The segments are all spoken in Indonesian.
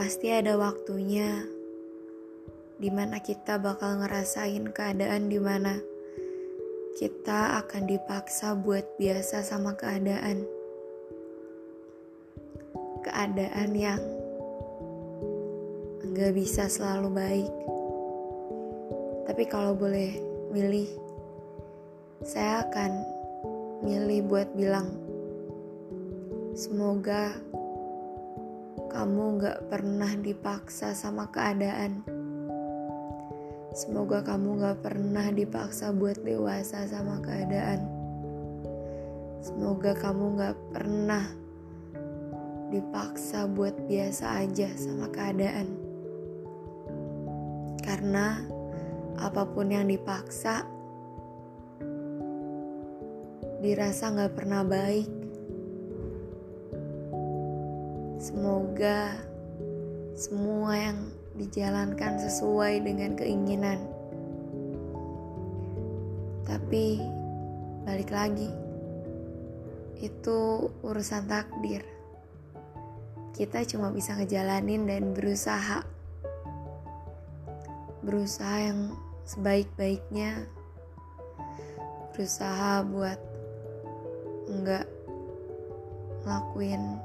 Pasti ada waktunya di mana kita bakal ngerasain keadaan di mana kita akan dipaksa buat biasa sama keadaan. Keadaan yang nggak bisa selalu baik. Tapi kalau boleh milih, saya akan milih buat bilang, semoga kamu gak pernah dipaksa sama keadaan. Semoga kamu gak pernah dipaksa buat dewasa sama keadaan. Semoga kamu gak pernah dipaksa buat biasa aja sama keadaan. Karena apa pun yang dipaksa dirasa gak pernah baik Semoga semua yang dijalankan sesuai dengan keinginan. Tapi balik lagi, itu urusan takdir. Kita cuma bisa ngejalanin dan berusaha. Berusaha yang sebaik-baiknya. Berusaha buat enggak ngelakuin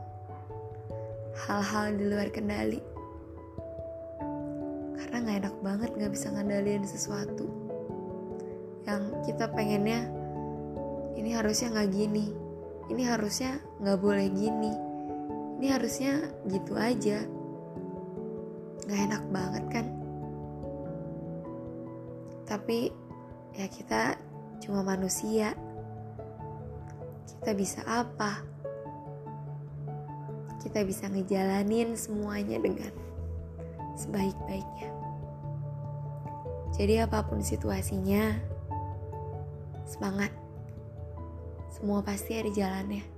hal-hal di luar kendali. Karena nggak enak banget nggak bisa ngendaliin sesuatu. Yang kita pengennya ini harusnya nggak gini. Ini harusnya nggak boleh gini. Ini harusnya gitu aja. Nggak enak banget kan? Tapi ya kita cuma manusia. Kita bisa apa kita bisa ngejalanin semuanya dengan sebaik-baiknya. Jadi apa pun situasinya, semangat. Semua pasti ada jalannya.